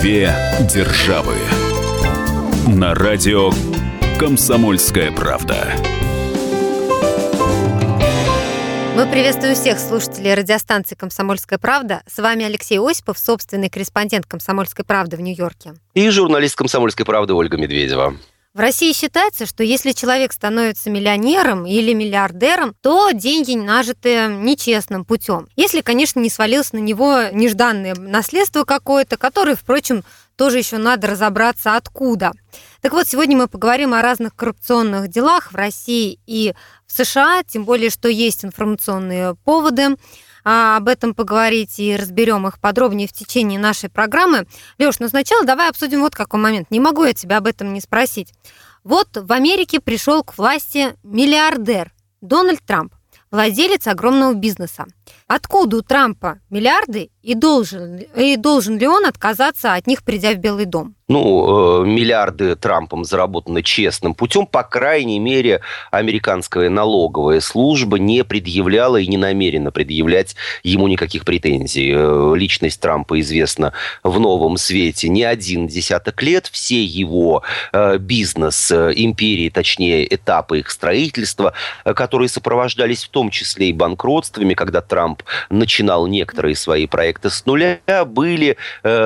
Две державы. На радио Комсомольская правда. Мы приветствуем всех слушателей радиостанции «Комсомольская правда». С вами Алексей Осипов, собственный корреспондент «Комсомольской правды» в Нью-Йорке. И журналист «Комсомольской правды» Ольга Медведева. В России считается, что если человек становится миллионером или миллиардером, то деньги нажиты нечестным путем. Если, конечно, не свалилось на него нежданное наследство какое-то, которое, впрочем, тоже еще надо разобраться откуда. Так вот, сегодня мы поговорим о разных коррупционных делах в России и в США, тем более, что есть информационные поводы об этом поговорить и разберем их подробнее в течение нашей программы. Леш, ну сначала давай обсудим вот какой момент. Не могу я тебя об этом не спросить. Вот в Америке пришел к власти миллиардер Дональд Трамп, владелец огромного бизнеса. Откуда у Трампа миллиарды и должен, и должен ли он отказаться от них, придя в Белый дом? ну, э, миллиарды Трампом заработаны честным путем, по крайней мере, американская налоговая служба не предъявляла и не намерена предъявлять ему никаких претензий. Э, личность Трампа известна в новом свете не один десяток лет. Все его э, бизнес, империи, точнее, этапы их строительства, которые сопровождались в том числе и банкротствами, когда Трамп начинал некоторые свои проекты с нуля, были,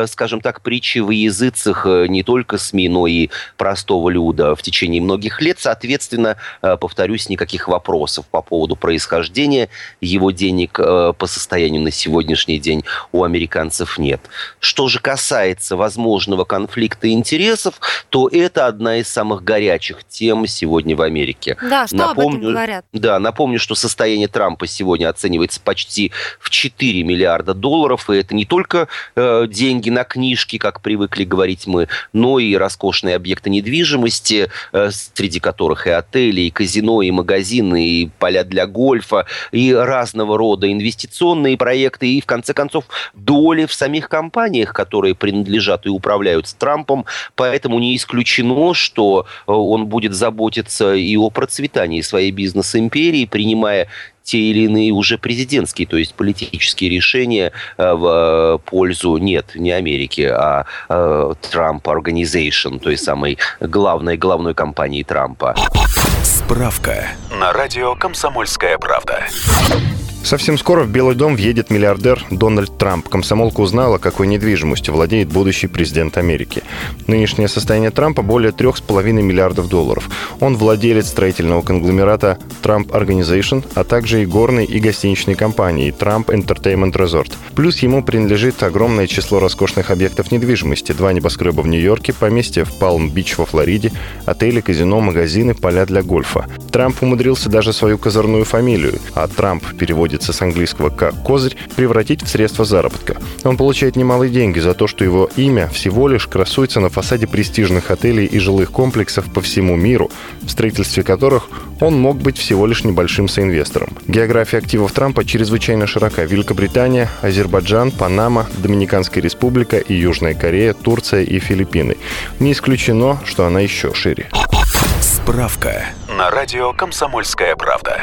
скажем так, притчи в языцах не только СМИ, но и простого люда в течение многих лет. Соответственно, э, повторюсь, никаких вопросов по поводу происхождения его денег э, по состоянию на сегодняшний день у американцев нет. Что же касается возможного конфликта интересов, то это одна из самых горячих тем сегодня в Америке. Да, что напомню, об этом говорят? Да, напомню, что состояние Трампа сегодня оценивается почти в 4 миллиарда долларов, и это не только э, деньги на книжки, как привыкли говорить мы, но и роскошные объекты недвижимости, э, среди которых и отели, и казино, и магазины, и поля для гольфа, и разного рода инвестиционные проекты, и, в конце концов, доли в самих компаниях, которые принадлежат и управляют Трампом. Поэтому не исключено, что э, он будет заботиться и о процветании своей бизнес-империи, принимая те или иные уже президентские, то есть политические решения э, в пользу, нет, не Америки, а э, Trump Organization, той самой главной, главной компании Трампа. Справка на радио «Комсомольская правда». Совсем скоро в Белый дом въедет миллиардер Дональд Трамп. Комсомолка узнала, какой недвижимостью владеет будущий президент Америки. Нынешнее состояние Трампа более 3,5 миллиардов долларов. Он владелец строительного конгломерата Trump Organization, а также и горной и гостиничной компании Trump Entertainment Resort. Плюс ему принадлежит огромное число роскошных объектов недвижимости. Два небоскреба в Нью-Йорке, поместье в Палм-Бич во Флориде, отели, казино, магазины, поля для гольфа. Трамп умудрился даже свою козырную фамилию, а Трамп переводит переводится с английского как «козырь», превратить в средство заработка. Он получает немалые деньги за то, что его имя всего лишь красуется на фасаде престижных отелей и жилых комплексов по всему миру, в строительстве которых он мог быть всего лишь небольшим соинвестором. География активов Трампа чрезвычайно широка. Великобритания, Азербайджан, Панама, Доминиканская республика и Южная Корея, Турция и Филиппины. Не исключено, что она еще шире. Справка на радио «Комсомольская правда».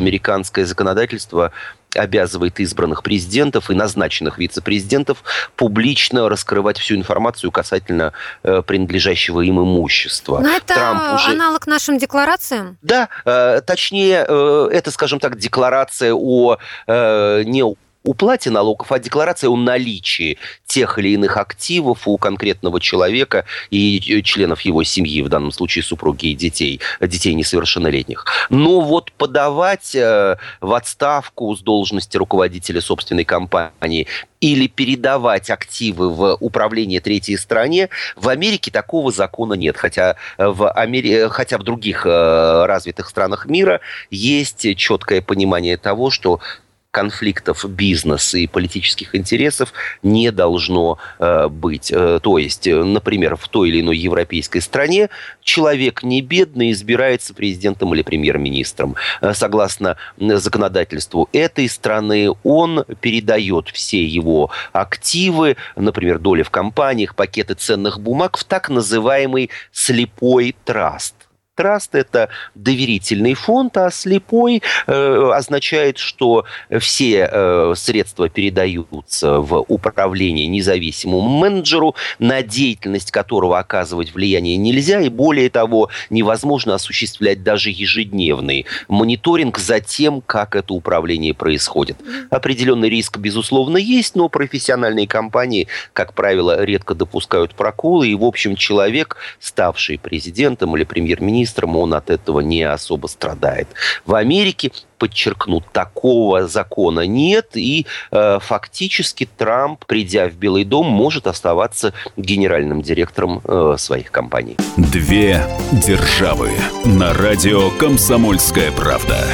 Американское законодательство обязывает избранных президентов и назначенных вице-президентов публично раскрывать всю информацию касательно э, принадлежащего им имущества. Но это Трамп уже... аналог нашим декларациям? Да, э, точнее, э, это, скажем так, декларация о э, не уплате налогов, а декларация о наличии тех или иных активов у конкретного человека и э, членов его семьи, в данном случае супруги и детей, детей несовершеннолетних. Но вот подавать э, в отставку с должности руководителя собственной компании или передавать активы в управление третьей стране, в Америке такого закона нет. Хотя в, Амери... хотя в других э, развитых странах мира есть четкое понимание того, что конфликтов бизнеса и политических интересов не должно э, быть. Э, то есть, э, например, в той или иной европейской стране человек не бедный избирается президентом или премьер-министром. Согласно законодательству этой страны, он передает все его активы, например, доли в компаниях, пакеты ценных бумаг в так называемый слепой траст траст – это доверительный фонд, а слепой э, означает, что все э, средства передаются в управление независимому менеджеру, на деятельность которого оказывать влияние нельзя, и более того, невозможно осуществлять даже ежедневный мониторинг за тем, как это управление происходит. Определенный риск, безусловно, есть, но профессиональные компании, как правило, редко допускают проколы, и, в общем, человек, ставший президентом или премьер-министром, он от этого не особо страдает. В Америке подчеркну, такого закона нет, и э, фактически Трамп, придя в Белый дом, может оставаться генеральным директором э, своих компаний. Две державы на радио «Комсомольская правда».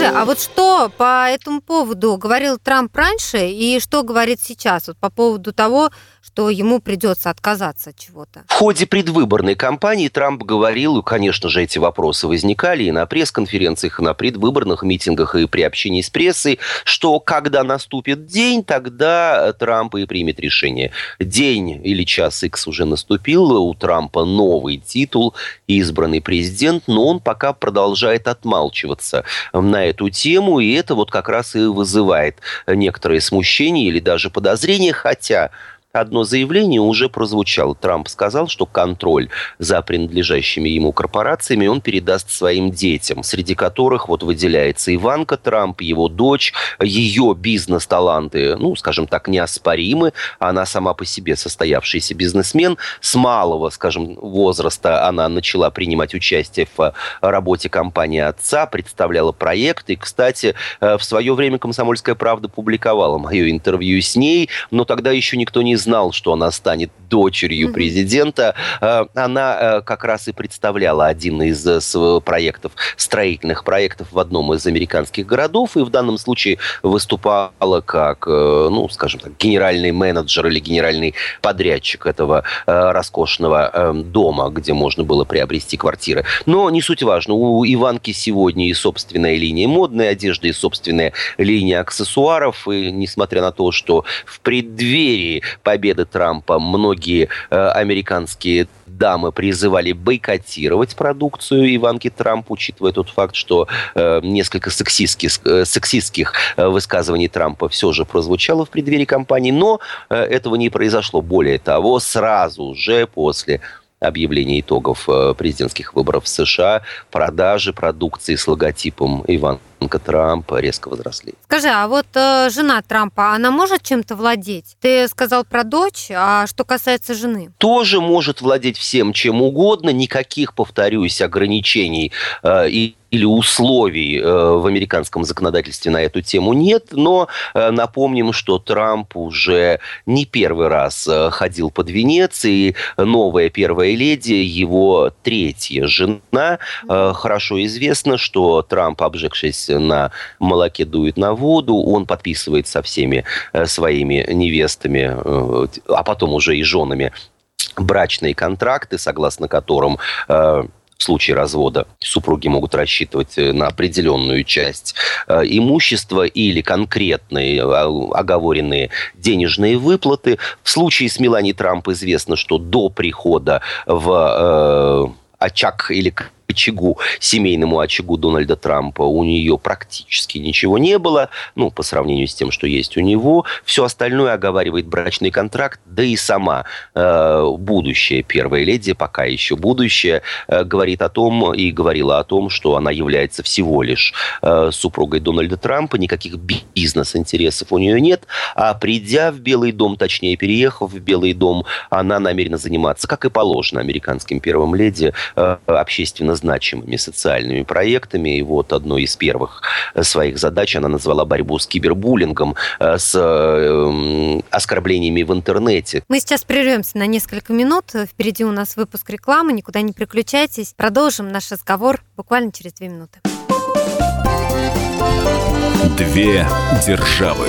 Скажи, а вот что по этому поводу говорил Трамп раньше и что говорит сейчас вот по поводу того, что ему придется отказаться от чего-то. В ходе предвыборной кампании Трамп говорил, и, конечно же, эти вопросы возникали и на пресс-конференциях, и на предвыборных митингах, и при общении с прессой, что когда наступит день, тогда Трамп и примет решение. День или час X уже наступил, у Трампа новый титул, избранный президент, но он пока продолжает отмалчиваться на эту тему, и это вот как раз и вызывает некоторые смущения или даже подозрения, хотя одно заявление уже прозвучало. Трамп сказал, что контроль за принадлежащими ему корпорациями он передаст своим детям, среди которых вот выделяется Иванка Трамп, его дочь, ее бизнес-таланты, ну, скажем так, неоспоримы. Она сама по себе состоявшийся бизнесмен. С малого, скажем, возраста она начала принимать участие в работе компании отца, представляла проекты. И, кстати, э, в свое время «Комсомольская правда» публиковала мое интервью с ней, но тогда еще никто не знал, что она станет дочерью президента, э, она э, как раз и представляла один из э, проектов, строительных проектов в одном из американских городов, и в данном случае выступала как, ну, скажем так, генеральный менеджер или генеральный подрядчик этого роскошного дома, где можно было приобрести квартиры. Но не суть важно, у Иванки сегодня и собственная линия модной одежды, и собственная линия аксессуаров, и несмотря на то, что в преддверии победы Трампа многие э, американские дамы призывали бойкотировать продукцию Иванки Трамп, учитывая тот факт, что э, несколько сексистских, э, сексистских э, высказываний Трампа все же прозвучало в преддверии кампании, но э, этого не произошло. Более того, сразу же после объявления итогов э, президентских выборов в США продажи продукции с логотипом Иван Иванка Трампа резко возросли. Скажи, а вот э, жена Трампа, она может чем-то владеть? Ты сказал про дочь, а что касается жены? Тоже может владеть всем чем угодно, никаких, повторюсь, ограничений э, и или условий э, в американском законодательстве на эту тему нет, но э, напомним, что Трамп уже не первый раз э, ходил под венец, и новая первая леди, его третья жена, хорошо известно, что Трамп, обжегшись на молоке, дует на воду, он подписывает со всеми своими невестами, а потом уже и женами брачные контракты, согласно которым в случае развода супруги могут рассчитывать э, на определенную часть э, имущества или конкретные э, оговоренные денежные выплаты. В случае с Мелани Трамп известно, что до прихода в очаг или очагу, семейному очагу Дональда Трампа у нее практически ничего не было, ну, по сравнению с тем, что есть у него. Все остальное оговаривает брачный контракт, да и сама э, будущая первая леди, пока еще будущее, э, говорит о том и говорила о том, что она является всего лишь э, супругой Дональда Трампа, никаких бизнес-интересов у нее нет, а придя в Белый дом, точнее, переехав в Белый дом, она намерена заниматься, как и положено американским первым леди, э, общественно значимыми социальными проектами. И вот одной из первых э, своих задач она назвала борьбу с кибербуллингом, э, с э, оскорблениями в интернете. Мы сейчас прервемся на несколько минут. Впереди у нас выпуск рекламы. Никуда не переключайтесь. Продолжим наш разговор буквально через две минуты. Две державы.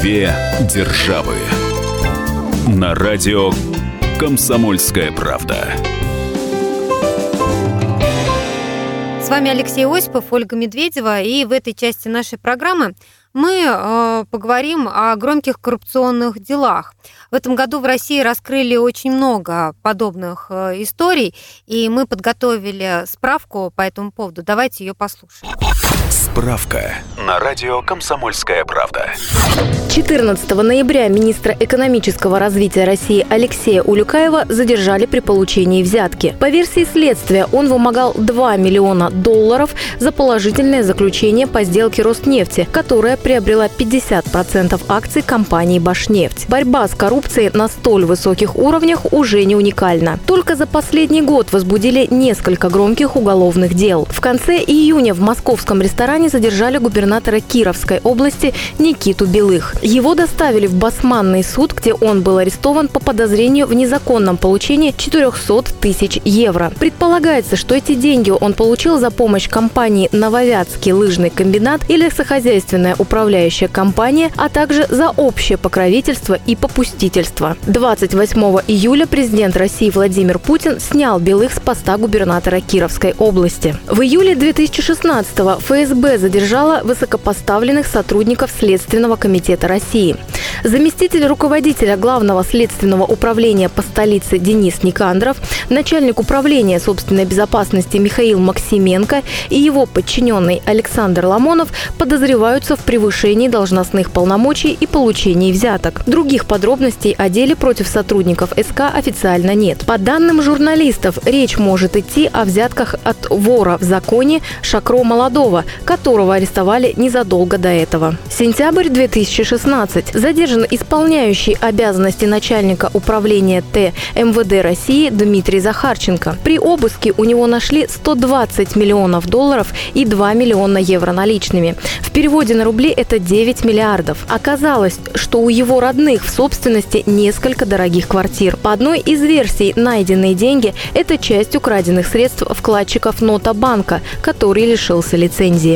Две державы. На радио «Комсомольская правда». С вами Алексей Осипов, Ольга Медведева, и в этой части нашей программы мы э, поговорим о громких коррупционных делах. В этом году в России раскрыли очень много подобных э, историй, и мы подготовили справку по этому поводу. Давайте ее послушаем. Справка на радио «Комсомольская правда». 14 ноября министра экономического развития России Алексея Улюкаева задержали при получении взятки. По версии следствия, он вымогал 2 миллиона долларов за положительное заключение по сделке Роснефти, которая приобрела 50% акций компании «Башнефть». Борьба с коррупцией на столь высоких уровнях уже не уникальна. Только за последний год возбудили несколько громких уголовных дел. В конце июня в московском ресторане задержали губернатора Кировской области Никиту Белых. Его доставили в Басманный суд, где он был арестован по подозрению в незаконном получении 400 тысяч евро. Предполагается, что эти деньги он получил за помощь компании «Нововятский лыжный комбинат» или сохозяйственная управляющая компания, а также за общее покровительство и попустительство. 28 июля президент России Владимир Путин снял Белых с поста губернатора Кировской области. В июле 2016 ФСБ задержала высокопоставленных сотрудников Следственного комитета России. Заместитель руководителя Главного следственного управления по столице Денис Никандров, начальник управления собственной безопасности Михаил Максименко и его подчиненный Александр Ламонов подозреваются в превышении должностных полномочий и получении взяток. Других подробностей о деле против сотрудников СК официально нет. По данным журналистов, речь может идти о взятках от вора в законе Шакро Молодого, которого арестовали незадолго до этого. Сентябрь 2016. Задержан исполняющий обязанности начальника управления Т МВД России Дмитрий Захарченко. При обыске у него нашли 120 миллионов долларов и 2 миллиона евро наличными. В переводе на рубли это 9 миллиардов. Оказалось, что у его родных в собственности несколько дорогих квартир. По одной из версий, найденные деньги – это часть украденных средств вкладчиков Нота банка, который лишился лицензии.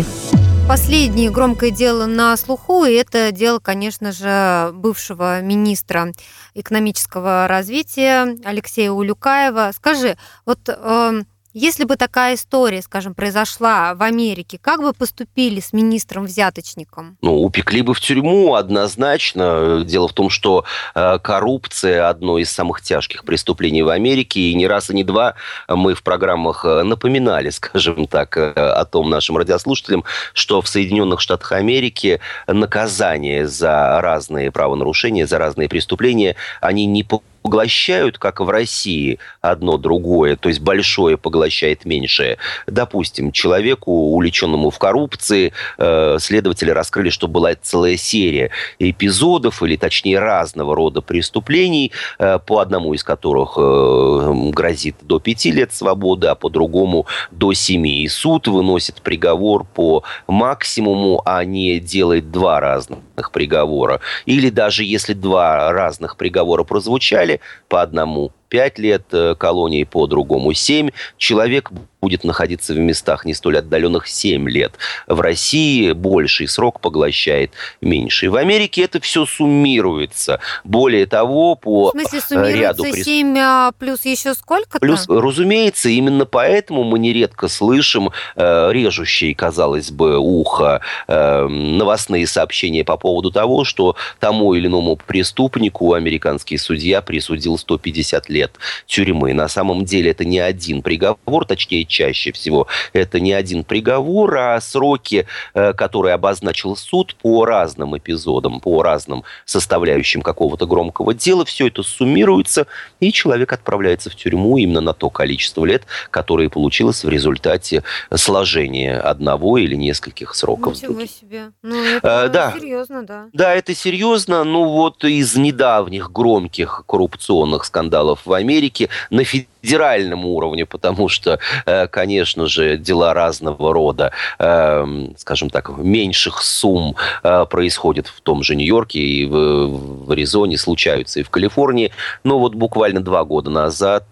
Последнее громкое дело на слуху, и это дело, конечно же, бывшего министра экономического развития Алексея Улюкаева. Скажи, вот э, если бы такая история, скажем, произошла в Америке, как бы поступили с министром-взяточником? Ну, упекли бы в тюрьму однозначно. Дело в том, что э, коррупция – одно из самых тяжких преступлений в Америке, и не раз и не два мы в программах э, напоминали, скажем так, э, о том нашим радиослушателям, что в Соединенных Штатах Америки наказание за разные правонарушения, за разные преступления, они не поглощают, как в России, одно другое, то есть большое поглощает меньшее. Допустим, человеку, увлеченному в коррупции, э, следователи раскрыли, что была целая серия эпизодов, или точнее разного рода преступлений, э, по одному из которых э, грозит до пяти лет свободы, а по другому до семи. И суд выносит приговор по максимуму, а не делает два разных приговора. Или даже если два разных приговора прозвучали, по одному 5 лет э, колонии, по-другому 7. Человек будет находиться в местах не столь отдаленных 7 лет. В России больший срок поглощает меньший. В Америке это все суммируется. Более того, по в смысле, э, ряду... 7 а плюс еще сколько-то? Плюс, разумеется, именно поэтому мы нередко слышим э, режущие, казалось бы, ухо э, новостные сообщения по поводу того, что тому или иному преступнику американский судья присудил 150 лет лет тюрьмы. На самом деле это не один приговор, точнее чаще всего это не один приговор, а сроки, э, которые обозначил суд по разным эпизодам, по разным составляющим какого-то громкого дела, все это суммируется, и человек отправляется в тюрьму именно на то количество лет, которое получилось в результате сложения одного или нескольких сроков. Ничего себе. Ну, это а, да. серьезно, да. Да, это серьезно. Ну, вот из недавних громких коррупционных скандалов в Америке на федеральном федеральном уровне, потому что, э, конечно же, дела разного рода, эм, скажем так, меньших сумм э, происходят в том же Нью-Йорке и в Аризоне, случаются и в Калифорнии. Но вот буквально два года назад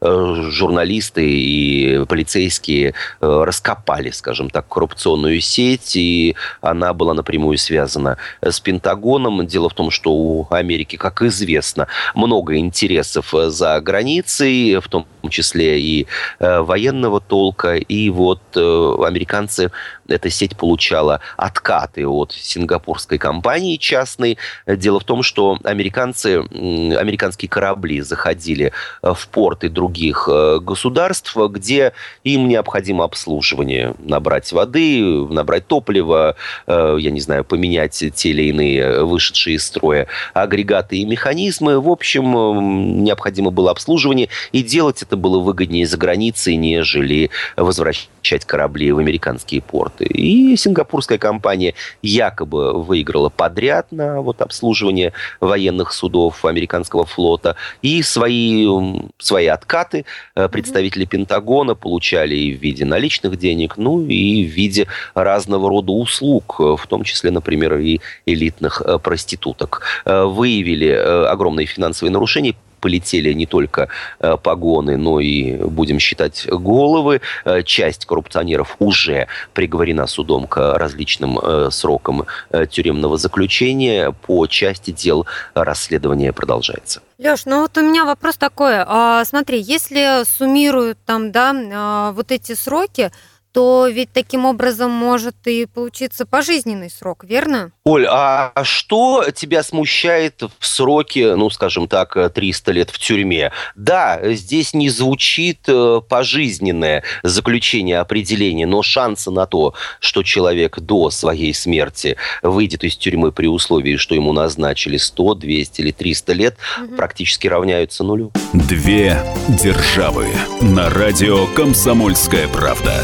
журналисты и полицейские раскопали, скажем так, коррупционную сеть, и она была напрямую связана с Пентагоном. Дело в том, что у Америки, как известно, много интересов за границей, в том числе и э, военного толка. И вот э, американцы, эта сеть получала откаты от сингапурской компании частной. Дело в том, что американцы, американские корабли заходили э, в порты других э, государств, где им необходимо обслуживание. Набрать воды, набрать топлива, э, я не знаю, поменять те или иные вышедшие из строя агрегаты и механизмы. В общем, необходимо было обслуживание. И делать это было выгоднее за границей, нежели возвращать корабли в американские порты. И сингапурская компания якобы выиграла подряд на вот обслуживание военных судов американского флота. И свои, свои откаты э, представители Пентагона получали и в виде наличных денег, ну и в виде разного рода услуг, в том числе, например, и элитных э, проституток. Э, выявили огромные финансовые нарушения, полетели не только э, погоны, но и, будем считать, головы. Э, часть коррупционеров уже приговорена судом к различным э, срокам тюремного заключения. По части дел расследование продолжается. Леш, ну вот у меня вопрос такой. А, смотри, если суммируют там, да, а, вот эти сроки, то ведь таким образом может и получиться пожизненный срок, верно? Оль, а что тебя смущает в сроке, ну, скажем так, 300 лет в тюрьме? Да, здесь не звучит э, пожизненное заключение определения, но шансы на то, что человек до своей смерти выйдет из тюрьмы при условии, что ему назначили 100, 200 или 300 лет, угу. практически равняются нулю. Две державы на радио «Комсомольская правда».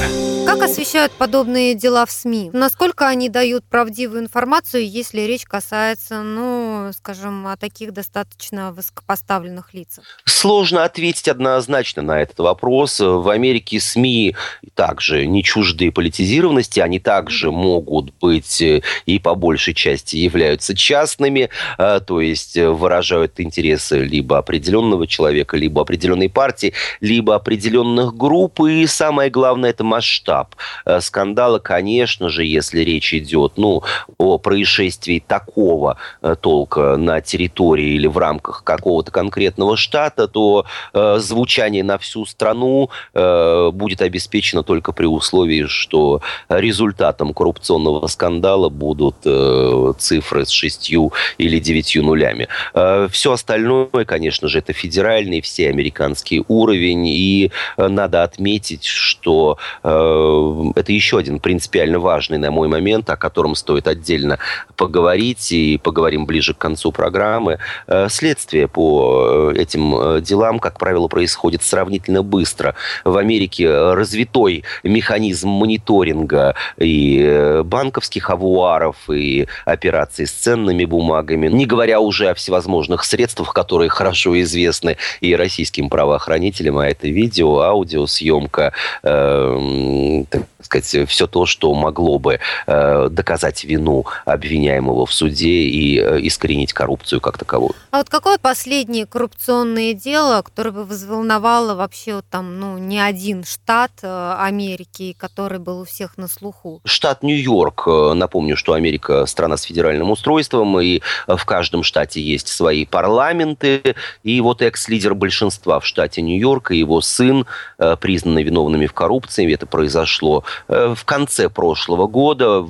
Как освещают подобные дела в СМИ? Насколько они дают правдивую информацию, если речь касается, ну, скажем, о таких достаточно высокопоставленных лицах? Сложно ответить однозначно на этот вопрос. В Америке СМИ также не чужды политизированности, они также могут быть э, и по большей части являются частными, э, то есть выражают интересы либо определенного человека, либо определенной партии, либо определенных групп, и самое главное это масштаб масштаб э, скандала, конечно же, если речь идет ну, о происшествии такого э, толка на территории или в рамках какого-то конкретного штата, то э, звучание на всю страну э, будет обеспечено только при условии, что результатом коррупционного скандала будут э, цифры с шестью или девятью нулями. Э, все остальное, конечно же, это федеральный, все американский уровень, и э, надо отметить, что Э, это еще один принципиально важный, на мой момент, о котором стоит отдельно поговорить, и поговорим ближе к концу программы. Э, следствие по э, этим делам, как правило, происходит сравнительно быстро. В Америке развитой механизм мониторинга и банковских авуаров, и операций с ценными бумагами, не говоря уже о всевозможных средствах, которые хорошо известны и российским правоохранителям, а это видео, аудиосъемка, так сказать, все то, что могло бы э, доказать вину обвиняемого в суде и э, искоренить коррупцию как таковую. А вот какое последнее коррупционное дело, которое бы взволновало вообще вот там, ну, не один штат э, Америки, который был у всех на слуху? Штат Нью-Йорк. Напомню, что Америка страна с федеральным устройством, и в каждом штате есть свои парламенты. И вот экс-лидер большинства в штате Нью-Йорк и его сын признаны виновными в коррупции. Это произошло Э, в конце прошлого года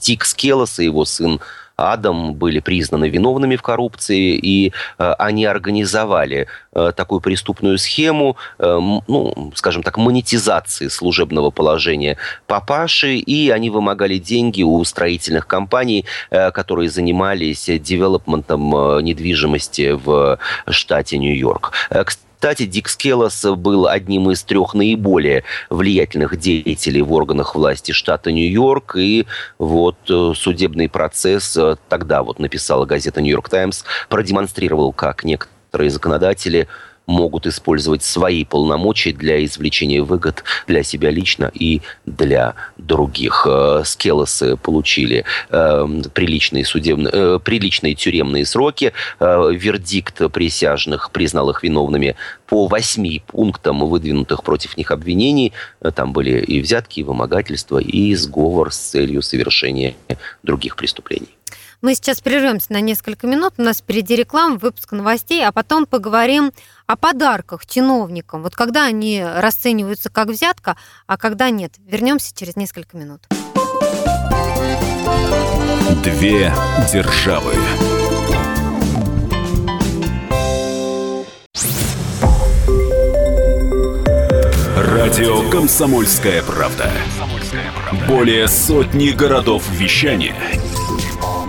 Дик Скеллос и его сын Адам были признаны виновными в коррупции, и э, они организовали э, такую преступную схему, ну, скажем так, монетизации служебного положения папаши, и они вымогали деньги у строительных компаний, которые занимались девелопментом недвижимости в штате Нью-Йорк. Э, кстати, Дик Скеллос был одним из трех наиболее влиятельных деятелей в органах власти штата Нью-Йорк. И вот э, судебный процесс э, тогда вот написала газета «Нью-Йорк Таймс», продемонстрировал, как некоторые законодатели могут использовать свои полномочия для извлечения выгод для себя лично и для других. Э, Скелосы получили э, приличные, судебные, э, приличные тюремные сроки. Вердикт присяжных признал их виновными по восьми пунктам выдвинутых против них обвинений. Там были и взятки, и вымогательства, и сговор с целью совершения других преступлений. Мы сейчас прервемся на несколько минут. У нас впереди реклама, выпуск новостей, а потом поговорим о подарках чиновникам. Вот когда они расцениваются как взятка, а когда нет. Вернемся через несколько минут. Две державы. Радио «Комсомольская правда». Более сотни городов вещания –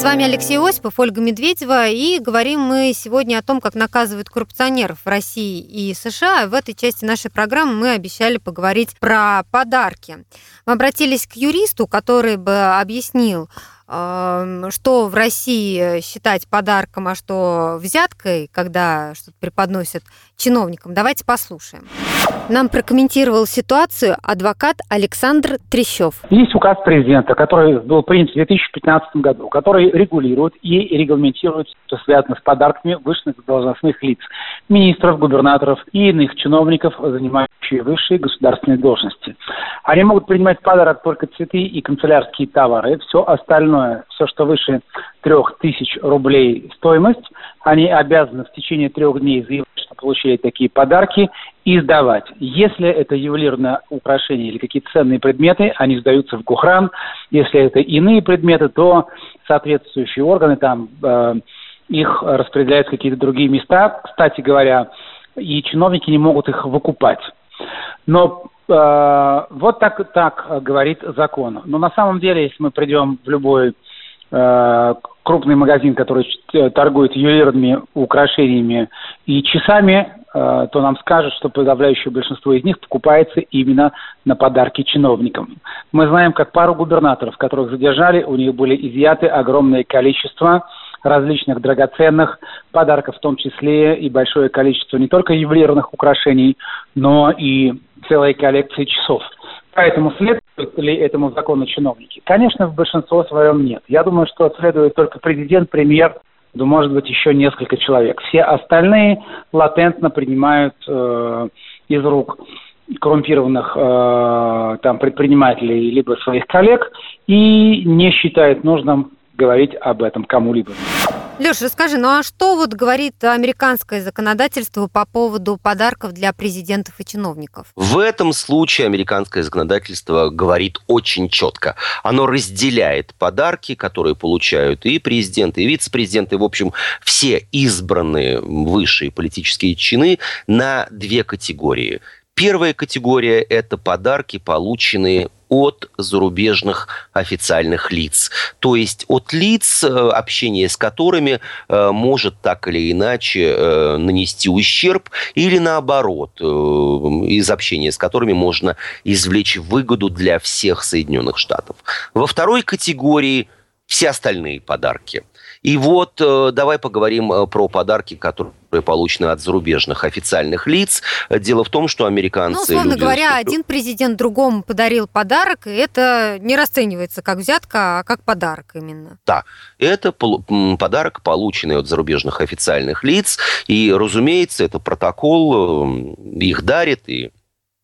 С вами Алексей Осипов, Ольга Медведева, и говорим мы сегодня о том, как наказывают коррупционеров в России и США. В этой части нашей программы мы обещали поговорить про подарки. Мы обратились к юристу, который бы объяснил, что в России считать подарком, а что взяткой, когда что-то преподносят чиновникам. Давайте послушаем. Нам прокомментировал ситуацию адвокат Александр Трещев. Есть указ президента, который был принят в 2015 году, который регулирует и регламентирует, что связано с подарками высших должностных лиц, министров, губернаторов и иных чиновников, занимающих высшие государственные должности. Они могут принимать подарок только цветы и канцелярские товары. Все остальное, все, что выше трех тысяч рублей стоимость, они обязаны в течение трех дней заявить, что получили такие подарки, и сдавать. Если это ювелирное украшение или какие-то ценные предметы, они сдаются в Гухран. Если это иные предметы, то соответствующие органы там э, их распределяют в какие-то другие места. Кстати говоря, и чиновники не могут их выкупать. Но э, вот так, так говорит закон. Но на самом деле, если мы придем в любой э, крупный магазин, который торгует ювелирными украшениями и часами, э, то нам скажут, что подавляющее большинство из них покупается именно на подарки чиновникам. Мы знаем, как пару губернаторов, которых задержали, у них были изъяты огромное количество различных драгоценных подарков, в том числе и большое количество не только ювелирных украшений, но и целой коллекции часов. Поэтому следует ли этому закону чиновники? Конечно, в большинство своем нет. Я думаю, что следует только президент, премьер, да может быть еще несколько человек. Все остальные латентно принимают э, из рук коррумпированных э, там предпринимателей либо своих коллег и не считают нужным говорить об этом кому-либо. Леша, расскажи, ну а что вот говорит американское законодательство по поводу подарков для президентов и чиновников? В этом случае американское законодательство говорит очень четко. Оно разделяет подарки, которые получают и президенты, и вице-президенты, в общем, все избранные высшие политические чины на две категории. Первая категория – это подарки, полученные от зарубежных официальных лиц. То есть от лиц, э, общение с которыми э, может так или иначе э, нанести ущерб, или наоборот, из общения с которыми можно извлечь выгоду для всех Соединенных Штатов. Во второй категории все остальные подарки. И вот давай поговорим про подарки, которые получены от зарубежных официальных лиц. Дело в том, что американцы... Ну, условно люди... говоря, один президент другому подарил подарок, и это не расценивается как взятка, а как подарок именно. Да, это подарок, полученный от зарубежных официальных лиц, и, разумеется, это протокол, эм, их дарит, и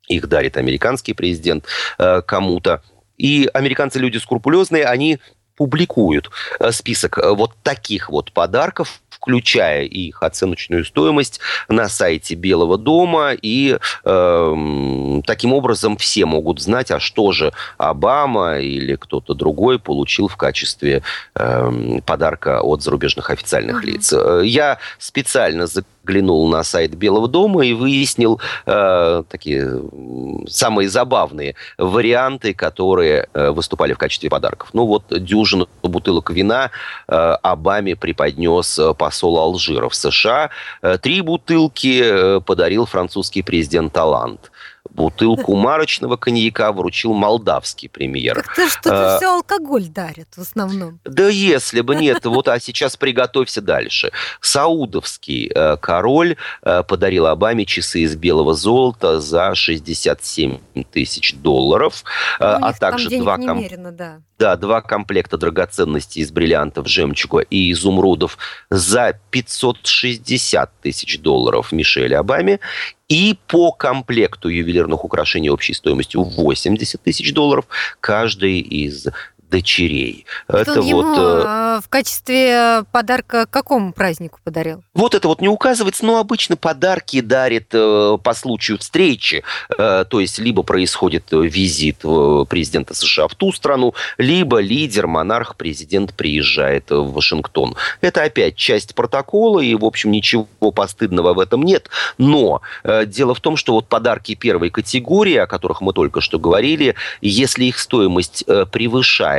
их дарит американский президент э, кому-то. И американцы люди скрупулезные, они публикуют э, список э, вот таких вот подарков, включая их оценочную стоимость на сайте Белого дома. И э, таким образом все могут знать, а что же Обама или кто-то другой получил в качестве э, подарка от зарубежных официальных лиц. Э, я специально заглянул на сайт Белого дома и выяснил э, такие самые забавные варианты, которые э, выступали в качестве подарков. Ну вот дюжину бутылок вина э, Обаме преподнес э, посол Алжира в США. Э, три бутылки э, подарил французский президент Талант бутылку марочного коньяка вручил молдавский премьер. Так что-то а, все алкоголь дарят в основном. Да если бы нет, вот, а сейчас приготовься дальше. Саудовский э, король э, подарил Обаме часы из белого золота за 67 тысяч долларов, ну, а также два, ком... да. Да, два комплекта драгоценностей из бриллиантов, жемчуга и изумрудов за 560 тысяч долларов Мишель Обаме и по комплекту ювелирных украшений общей стоимостью 80 тысяч долларов каждый из дочерей. Это, это ему вот э, в качестве подарка какому празднику подарил? Вот это вот не указывается, но обычно подарки дарит э, по случаю встречи, э, то есть либо происходит визит президента США в ту страну, либо лидер, монарх, президент приезжает в Вашингтон. Это опять часть протокола, и, в общем, ничего постыдного в этом нет. Но дело в том, что вот подарки первой категории, о которых мы только что говорили, если их стоимость превышает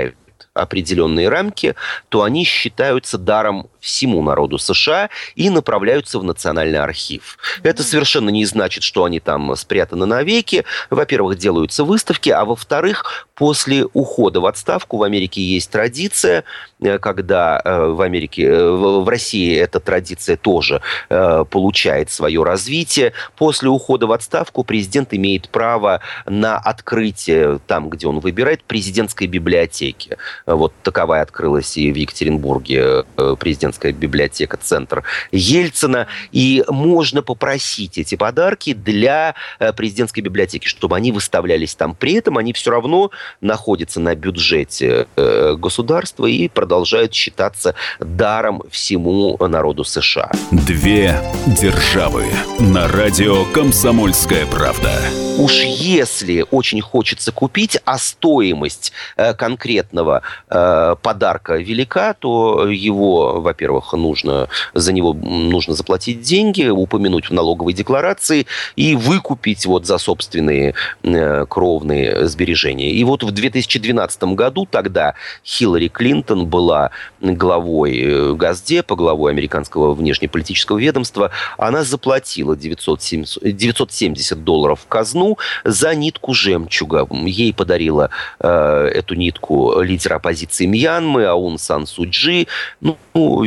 определенные рамки, то они считаются даром всему народу США и направляются в Национальный архив. Это совершенно не значит, что они там спрятаны навеки. Во-первых, делаются выставки, а во-вторых, после ухода в отставку в Америке есть традиция, э, когда э, в Америке, э, в России эта традиция тоже получает свое развитие. После ухода в отставку президент имеет право на открытие там, где он выбирает, президентской библиотеки. Вот таковая открылась и в Екатеринбурге президент президентская библиотека, центр Ельцина. И можно попросить эти подарки для э, президентской библиотеки, чтобы они выставлялись там. При этом они все равно находятся на бюджете э, государства и продолжают считаться даром всему народу США. Две державы на радио «Комсомольская правда». Уж если очень хочется купить, а стоимость э, конкретного подарка велика, то его, во во-первых, нужно за него нужно заплатить деньги, упомянуть в налоговой декларации и выкупить вот за собственные э, кровные сбережения. И вот в 2012 году тогда Хиллари Клинтон была главой э, Газдепа, главой американского внешнеполитического ведомства. Она заплатила 970, 970 долларов в казну за нитку жемчуга. Ей подарила э, эту нитку лидер оппозиции Мьянмы Аун Сан Суджи. Ну,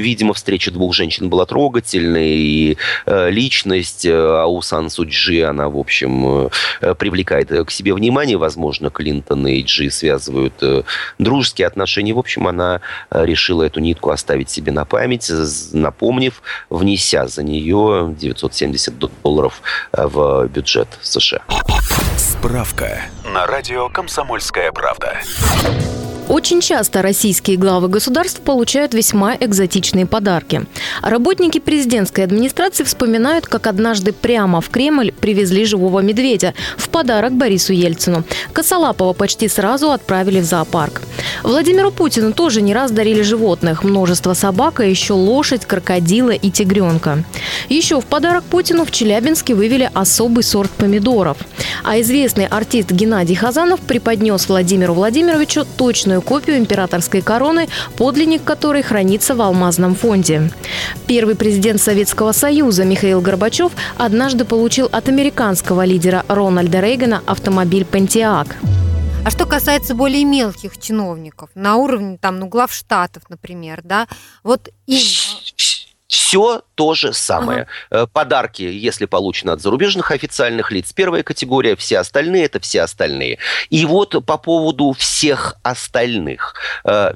видимо, встреча двух женщин была трогательной, и э, личность э, Аусан Суджи, она, в общем, э, привлекает к себе внимание. Возможно, Клинтон и Джи связывают дружеские отношения. В общем, она решила эту нитку оставить себе на память, напомнив, внеся за нее 970 долларов в бюджет США. Справка на радио «Комсомольская правда». Очень часто российские главы государств получают весьма экзотичные подарки. Работники президентской администрации вспоминают, как однажды прямо в Кремль привезли живого медведя в подарок Борису Ельцину. Косолапова почти сразу отправили в зоопарк. Владимиру Путину тоже не раз дарили животных. Множество собак, а еще лошадь, крокодила и тигренка. Еще в подарок Путину в Челябинске вывели особый сорт помидоров. А известный артист Геннадий Хазанов преподнес Владимиру Владимировичу точную точную копию императорской короны, подлинник которой хранится в алмазном фонде. Первый президент Советского Союза Михаил Горбачев однажды получил от американского лидера Рональда Рейгана автомобиль «Пентиак». А что касается более мелких чиновников, на уровне там, ну, глав штатов, например, да, вот им Все то же самое. Ага. Подарки, если получены от зарубежных официальных лиц, первая категория, все остальные это все остальные. И вот по поводу всех остальных.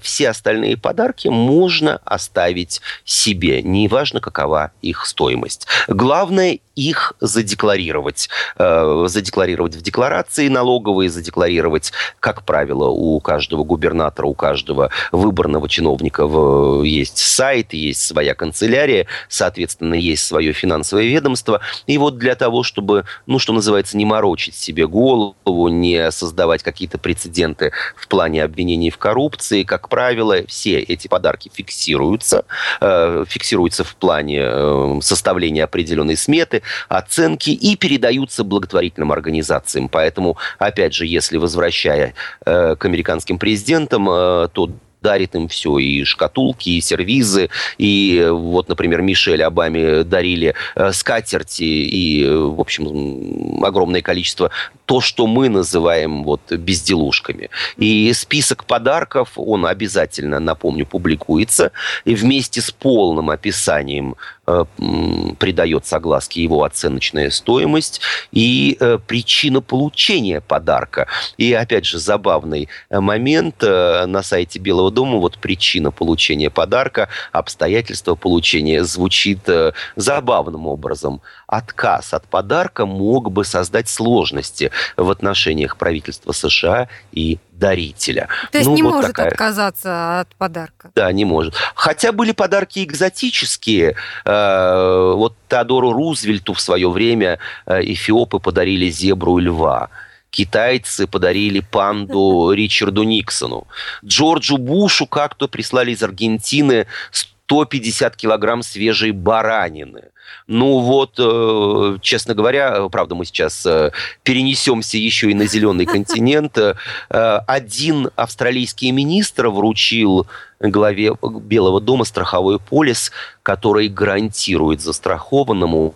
Все остальные подарки можно оставить себе, неважно какова их стоимость. Главное их задекларировать. Э, задекларировать в декларации налоговые, задекларировать, как правило, у каждого губернатора, у каждого выборного чиновника есть сайт, есть своя канцелярия, соответственно, есть свое финансовое ведомство. И вот для того, чтобы, ну, что называется, не морочить себе голову, не создавать какие-то прецеденты в плане обвинений в коррупции, как правило, все эти подарки фиксируются, э, фиксируются в плане э, составления определенной сметы, оценки и передаются благотворительным организациям. Поэтому, опять же, если возвращая э, к американским президентам, э, то дарит им все, и шкатулки, и сервизы, и вот, например, Мишель Обаме дарили э, скатерти и, в общем, огромное количество то, что мы называем вот безделушками. И список подарков, он обязательно, напомню, публикуется, и вместе с полным описанием э, придает согласке его оценочная стоимость и э, причина получения подарка. И, опять же, забавный момент э, на сайте Белого дома, вот причина получения подарка, обстоятельства получения звучит э, забавным образом. Отказ от подарка мог бы создать сложности в отношениях правительства США и дарителя. То есть ну, не вот может такая... отказаться от подарка? Да, не может. Хотя были подарки экзотические. Э, вот Теодору Рузвельту в свое время э, эфиопы подарили зебру и льва китайцы подарили панду Ричарду Никсону. Джорджу Бушу как-то прислали из Аргентины 150 килограмм свежей баранины. Ну вот, э, честно говоря, правда, мы сейчас э, перенесемся еще и на зеленый континент. Э, один австралийский министр вручил главе Белого дома страховой полис, который гарантирует застрахованному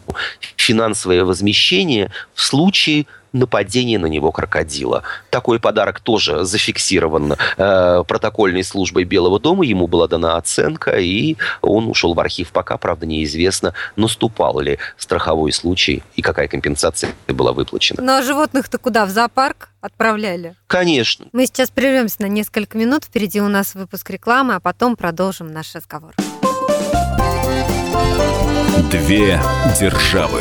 финансовое возмещение в случае нападение на него крокодила. Такой подарок тоже зафиксирован э, протокольной службой Белого дома. Ему была дана оценка, и он ушел в архив. Пока, правда, неизвестно, наступал ли страховой случай и какая компенсация была выплачена. Ну а животных-то куда? В зоопарк отправляли? Конечно. Мы сейчас прервемся на несколько минут. Впереди у нас выпуск рекламы, а потом продолжим наш разговор. Две державы.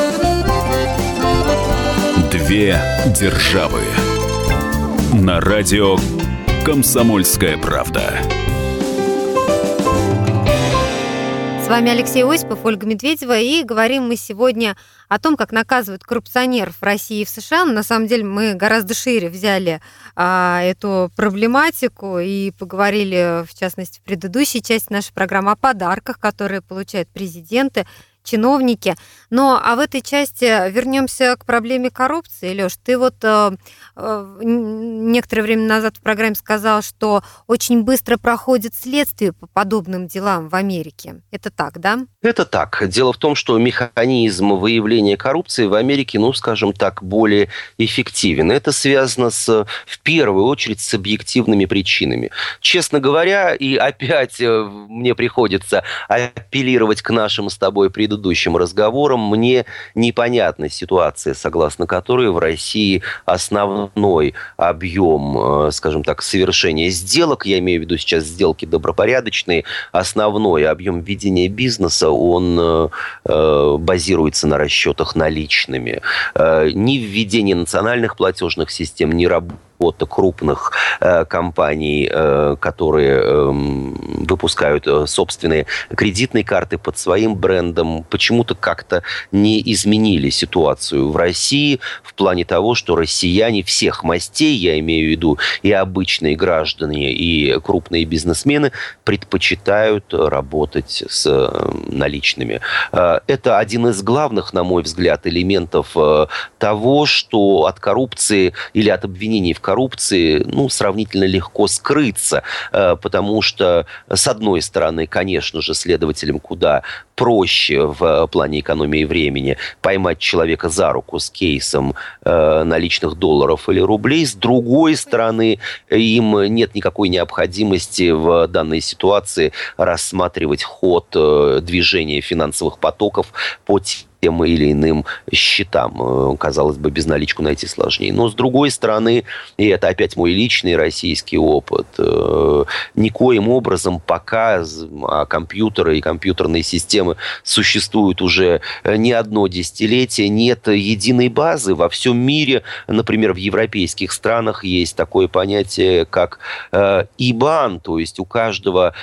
Две державы. На радио «Комсомольская правда». С вами Алексей Осипов, Ольга Медведева, и говорим мы сегодня о том, как наказывают коррупционеров в России и в США. На самом деле мы гораздо шире взяли а, эту проблематику и поговорили, в частности, в предыдущей части нашей программы о подарках, которые получают президенты чиновники. Но а в этой части вернемся к проблеме коррупции. Леш, ты вот э, э, некоторое время назад в программе сказал, что очень быстро проходит следствие по подобным делам в Америке. Это так, да? Это так. Дело в том, что механизм выявления коррупции в Америке, ну, скажем так, более эффективен. Это связано с, в первую очередь с объективными причинами. Честно говоря, и опять э, мне приходится апеллировать к нашим с тобой предыдущим предыдущим разговорам, мне непонятна ситуация, согласно которой в России основной объем, э, скажем так, совершения сделок, я имею в виду сейчас сделки добропорядочные, основной объем ведения бизнеса, он э, э, базируется на расчетах наличными. Ни введение национальных платежных систем, ни работа от крупных э, компаний, э, которые э, выпускают э, собственные кредитные карты под своим брендом, почему-то как-то не изменили ситуацию в России в плане того, что россияне всех мастей, я имею в виду и обычные граждане, и крупные бизнесмены, предпочитают работать с наличными. Это один из главных, на мой взгляд, элементов того, что от коррупции или от обвинений в коррупции ну, сравнительно легко скрыться, потому что, с одной стороны, конечно же, следователям куда проще в плане экономии времени поймать человека за руку с кейсом наличных долларов или рублей, с другой стороны, им нет никакой необходимости в данной ситуации рассматривать ход э, движения финансовых потоков по тем или иным счетам. Э, казалось бы, без наличку найти сложнее. Но с другой стороны, и это опять мой личный российский опыт, э, никоим образом пока а компьютеры и компьютерные системы существуют уже не одно десятилетие, нет единой базы. Во всем мире, например, в европейских странах есть такое понятие, как ИБАН, то есть у каждого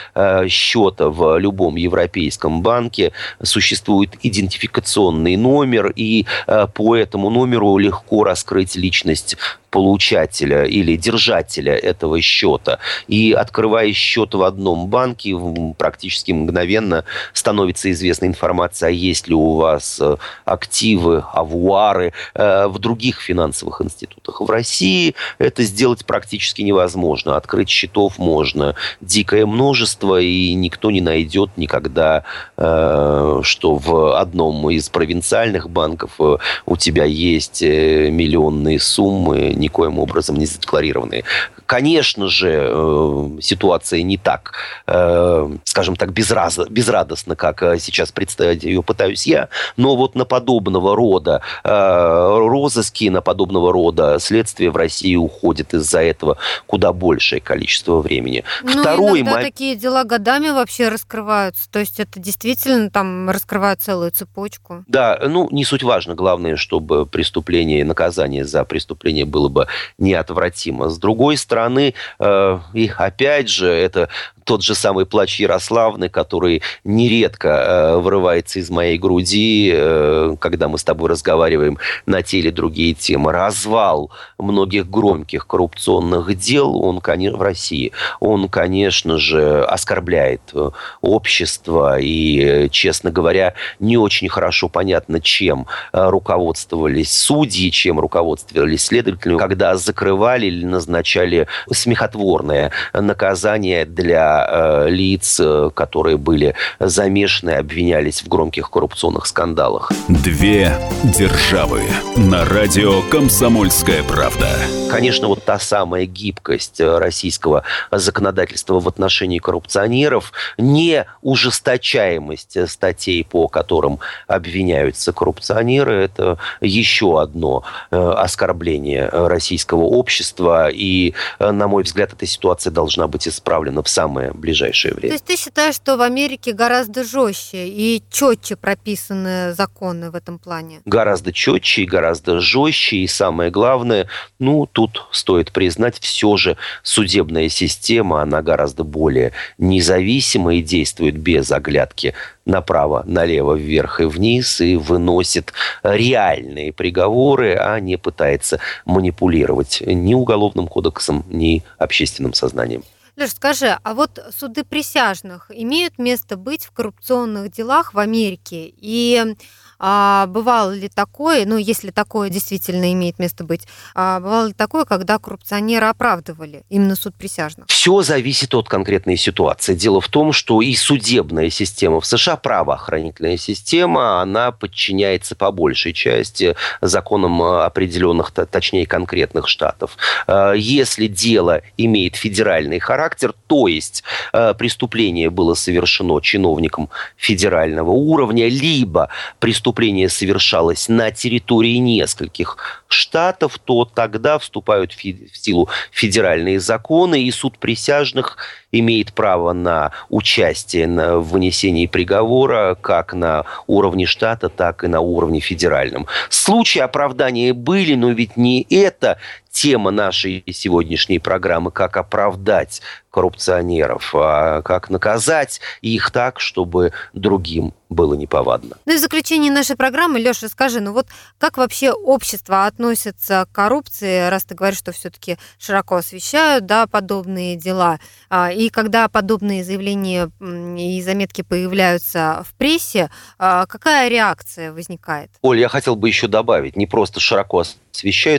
счета в любом европейском банке существует идентификационный телефонный номер, и э, по этому номеру легко раскрыть личность получателя или держателя этого счета. И открывая счет в одном банке, практически мгновенно становится известна информация, есть ли у вас э, активы, авуары э, в других финансовых институтах. В России это сделать практически невозможно. Открыть счетов можно дикое множество, и никто не найдет никогда, э, что в одном из провинциальных банков у тебя есть миллионные суммы, никоим образом не задекларированные. Конечно же, э, ситуация не так, э, скажем так, безраз, безрадостна, как э, сейчас представить ее пытаюсь я, но вот на подобного рода розыски, на подобного рода следствие в России уходит из-за этого куда большее количество времени. Ну, Второй иногда мо... такие дела годами вообще раскрываются, то есть это действительно там раскрывают целую цепочку. Да, ну, не суть важно, главное, чтобы преступление наказание за преступление было бы неотвратимо. С другой стороны, стороны, э, и опять же, это тот же самый плач Ярославны, который нередко э, вырывается из моей груди, э, когда мы с тобой разговариваем на те или другие темы. Развал многих громких коррупционных дел он, конечно, в России, он, конечно же, оскорбляет э, общество. И, честно говоря, не очень хорошо понятно, чем э, руководствовались судьи, чем руководствовались следователи, когда закрывали или назначали смехотворное наказание для э, лиц, э, которые были замешаны, обвинялись в громких коррупционных скандалах. Две державы на радио «Комсомольская правда». Конечно, вот та самая гибкость э, российского законодательства в отношении коррупционеров, не ужесточаемость статей, по которым обвиняются коррупционеры, это еще одно э, оскорбление российского общества. И, на мой взгляд, эта ситуация должна быть исправлена в самое самое ближайшее время. То есть ты считаешь, что в Америке гораздо жестче и четче прописаны законы в этом плане? Гораздо четче и гораздо жестче. И самое главное, ну, тут стоит признать, все же судебная система, она гораздо более независима и действует без оглядки направо, налево, вверх и вниз и выносит реальные приговоры, а не пытается манипулировать ни уголовным кодексом, ни общественным сознанием. Леш, скажи, а вот суды присяжных имеют место быть в коррупционных делах в Америке? И а бывало ли такое, ну, если такое действительно имеет место быть, а бывало ли такое, когда коррупционеры оправдывали именно суд присяжных? Все зависит от конкретной ситуации. Дело в том, что и судебная система в США, правоохранительная система, она подчиняется по большей части законам определенных, точнее, конкретных штатов. А, если дело имеет федеральный характер, то есть а, преступление было совершено чиновником федерального уровня, либо преступление преступление совершалось на территории нескольких штатов, то тогда вступают в силу федеральные законы, и суд присяжных имеет право на участие в вынесении приговора как на уровне штата, так и на уровне федеральном. Случаи оправдания были, но ведь не это тема нашей сегодняшней программы, как оправдать коррупционеров, а как наказать их так, чтобы другим было неповадно. Ну и в заключение нашей программы, Леша, скажи, ну вот как вообще общество относится к коррупции, раз ты говоришь, что все-таки широко освещают да, подобные дела, а, и когда подобные заявления и заметки появляются в прессе, а, какая реакция возникает? Оль, я хотел бы еще добавить, не просто широко освещают,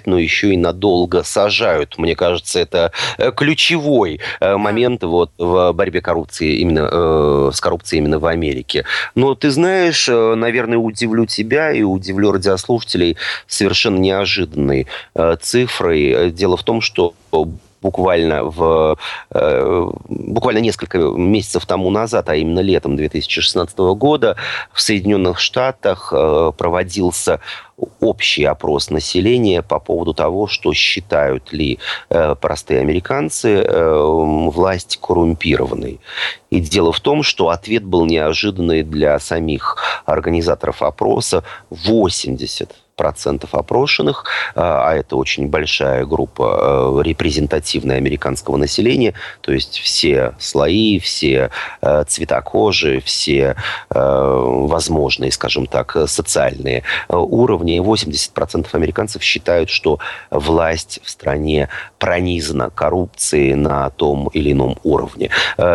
но еще и надолго сажают. Мне кажется, это э, ключевой э, момент вот в борьбе коррупции именно э, с коррупцией именно в Америке. Но ты знаешь, наверное, удивлю тебя и удивлю радиослушателей совершенно неожиданной цифрой. Дело в том, что буквально в э, буквально несколько месяцев тому назад, а именно летом 2016 года в Соединенных Штатах э, проводился общий опрос населения по поводу того, что считают ли э, простые американцы э, власть коррумпированной. И дело в том, что ответ был неожиданный для самих организаторов опроса. 80 процентов опрошенных, а, а это очень большая группа э, репрезентативная американского населения, то есть все слои, все э, цвета кожи, все э, возможные, скажем так, социальные уровни. 80% американцев считают, что власть в стране пронизана коррупцией на том или ином уровне.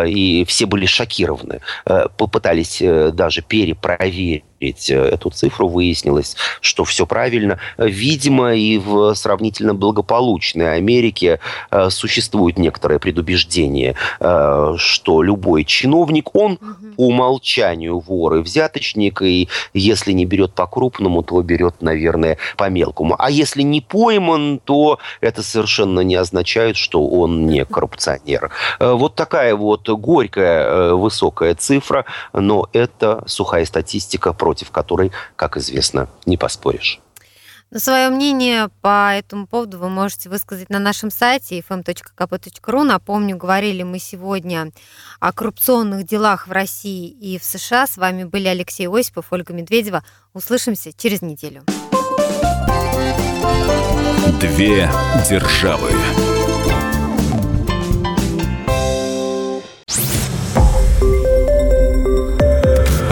И все были шокированы. Попытались даже перепроверить посмотреть э, эту цифру, выяснилось, что все правильно. Видимо, и в сравнительно благополучной Америке э, существует некоторое предубеждение, э, что любой чиновник, он по умолчанию вор и взяточник, и если не берет по-крупному, то берет, наверное, по-мелкому. А если не пойман, то это совершенно не означает, что он не коррупционер. Вот такая вот горькая высокая цифра, но это сухая статистика против которой, как известно, не поспоришь. Но свое мнение по этому поводу вы можете высказать на нашем сайте fm.kp.ru. Напомню, говорили мы сегодня о коррупционных делах в России и в США. С вами были Алексей Осипов, Ольга Медведева. Услышимся через неделю. Две державы.